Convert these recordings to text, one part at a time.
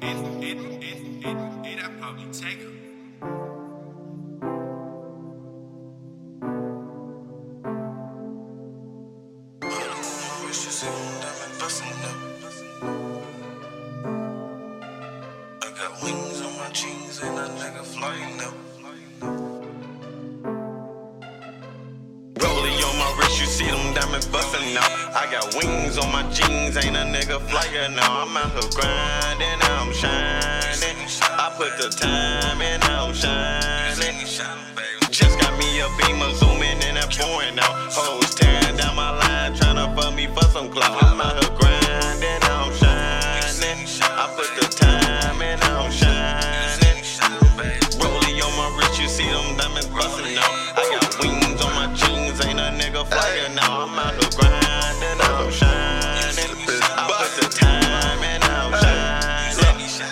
It, it, it, it, it, I probably take. I got wings on my jeans and a nigga flying now. You see them diamonds busting out. I got wings on my jeans, ain't a nigga flyer now. I'm out here grinding, I'm shining. I put the time in, I'm shining. Just got me a beamer zooming in that foreign now. Hoes tearing down my line, tryna fuck me for some clout. I'm out here grinding, I'm shining. I put the time in, I'm shining. Rollie on my wrist, you see them ain't a nigga now. I'm out here grinding, I'm shining. I put the time in, I'm shining.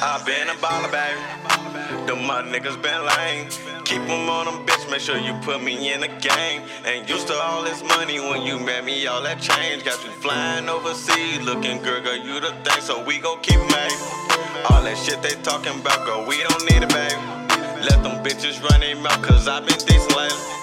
I been a baller, baby. Them my niggas been lame. Keep them on them, bitch. Make sure you put me in the game. Ain't used to all this money when you met me. All that change got you flying overseas. Looking good, girl, you the thing. So we gon' keep it, babe. All that shit they talking about, girl, we don't need it, babe. Let them bitches run their mouth, cause I been decent lately.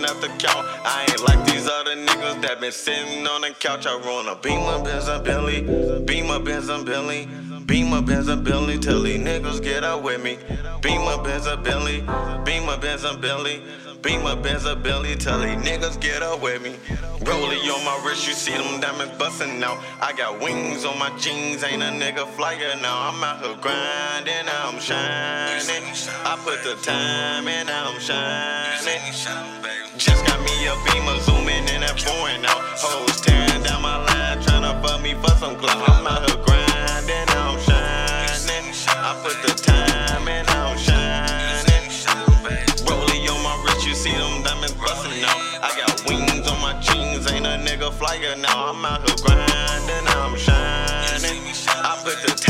Up the count. I ain't like these other niggas that been sitting on the couch. I run a Beamer, Benz, and Billy. Beamer, Benz, and Billy. Beamer, Benz, and Billy. Till these niggas get out with me. Beamer, Benz, and Billy. Beamer, Benz, and Billy. Beamer, Benz, and Billy. Till these niggas get up with me. Rollie on my wrist, you see them diamonds busting out. I got wings on my jeans, ain't a nigga flyer now. I'm out here grinding, I'm shining. I put the time in, I'm shining. Just got me a beamer zooming in that foreign out. Hoes tearing down my line, tryna fuck me for some clout. I'm out here grinding, I'm shining. I put the time in, I'm shining. Rollie on my wrist, you see them diamonds busting out. I got wings on my jeans, ain't a nigga flyer now. I'm out here grinding, I'm shining. I put the time.